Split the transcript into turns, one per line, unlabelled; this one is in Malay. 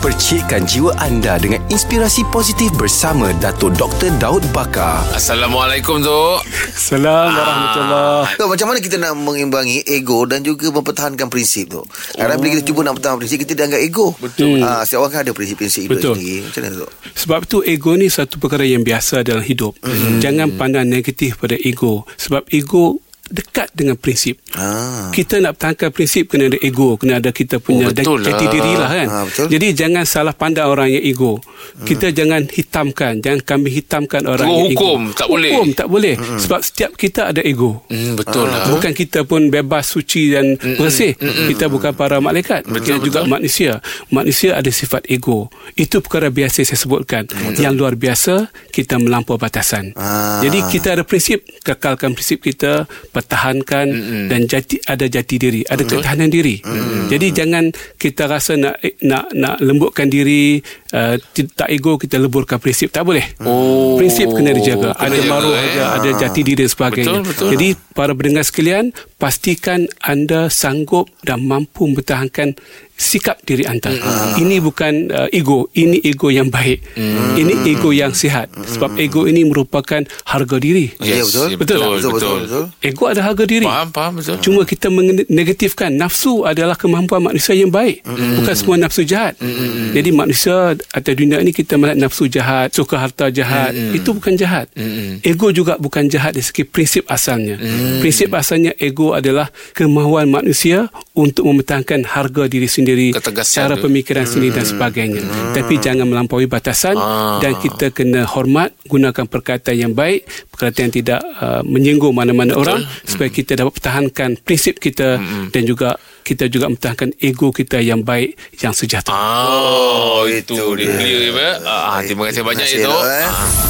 Percikkan jiwa anda dengan inspirasi positif bersama Dato' Dr. Daud Bakar.
Assalamualaikum tu.
Salam warahmatullahi
So, macam mana kita nak mengimbangi ego dan juga mempertahankan prinsip tu? Kadang bila kita cuba nak pertahankan prinsip, kita dianggap ego. Betul. Ha, setiap orang kan ada prinsip-prinsip hidup
Betul.
sendiri. Macam mana tu?
Sebab tu ego ni satu perkara yang biasa dalam hidup. Mm-hmm. Jangan pandang negatif pada ego. Sebab ego dekat dengan prinsip.
Ah.
Kita nak pertahankan prinsip kena ada ego, kena ada kita punya
Oh, betul
jati
lah.
diri lah kan.
Ah, betul.
Jadi jangan salah pandang orang yang ego. Kita jangan hitamkan, jangan kami hitamkan orang
Terus
yang
hukum,
ego.
tak boleh.
Hukum tak boleh. Sebab setiap kita ada ego.
Hmm, betul lah.
Bukan kita pun bebas, suci dan bersih. Kita bukan para malaikat. Kita juga manusia. Manusia ada sifat ego. Itu perkara biasa saya sebutkan. Yang luar biasa, kita melampau batasan.
Ah.
Jadi kita ada prinsip, kekalkan prinsip kita, pertahankan dan jati ada jati diri, ada ketahanan diri. Jadi jangan kita rasa nak nak nak lembutkan diri, uh, tak ego kita leburkan prinsip. Tak boleh.
Oh,
prinsip kena dijaga.
kena
Ada
jaga,
maruh,
eh.
ada, ada jati diri dan sebagainya.
Betul, betul.
Jadi para pendengar sekalian, pastikan anda sanggup dan mampu mempertahankan sikap diri anda. Ini bukan uh, ego, ini ego yang baik. Ini ego yang sihat. Sebab ego ini merupakan harga diri.
Ya, betul.
Betul tak?
betul,
Betul, betul, betul.
Ego ada harga diri.
Faham, faham betul.
Cuma kita menegatifkan nafsu adalah kemampuan manusia yang baik. Bukan semua nafsu jahat. Jadi manusia atas dunia ini kita melihat nafsu jahat, suka harta jahat. Itu bukan jahat. Ego juga bukan jahat dari segi prinsip asalnya. Prinsip asalnya ego adalah kemahuan manusia untuk mempertahankan harga diri sendiri,
Ketegasan
cara pemikiran sendiri dan sebagainya. Tapi jangan melampaui batasan
Ah.
dan kita kena hormat, gunakan perkataan yang baik, perkataan yang tidak uh, menyinggung mana-mana orang supaya kita dapat pertahankan prinsip kita dan juga kita juga mempertahankan ego kita yang baik, yang sejahtera.
Oh, itu
itu
dia
dia.
clear ya. Ah, terima kasih banyak
Terima
itu.
kasih, Dok, eh.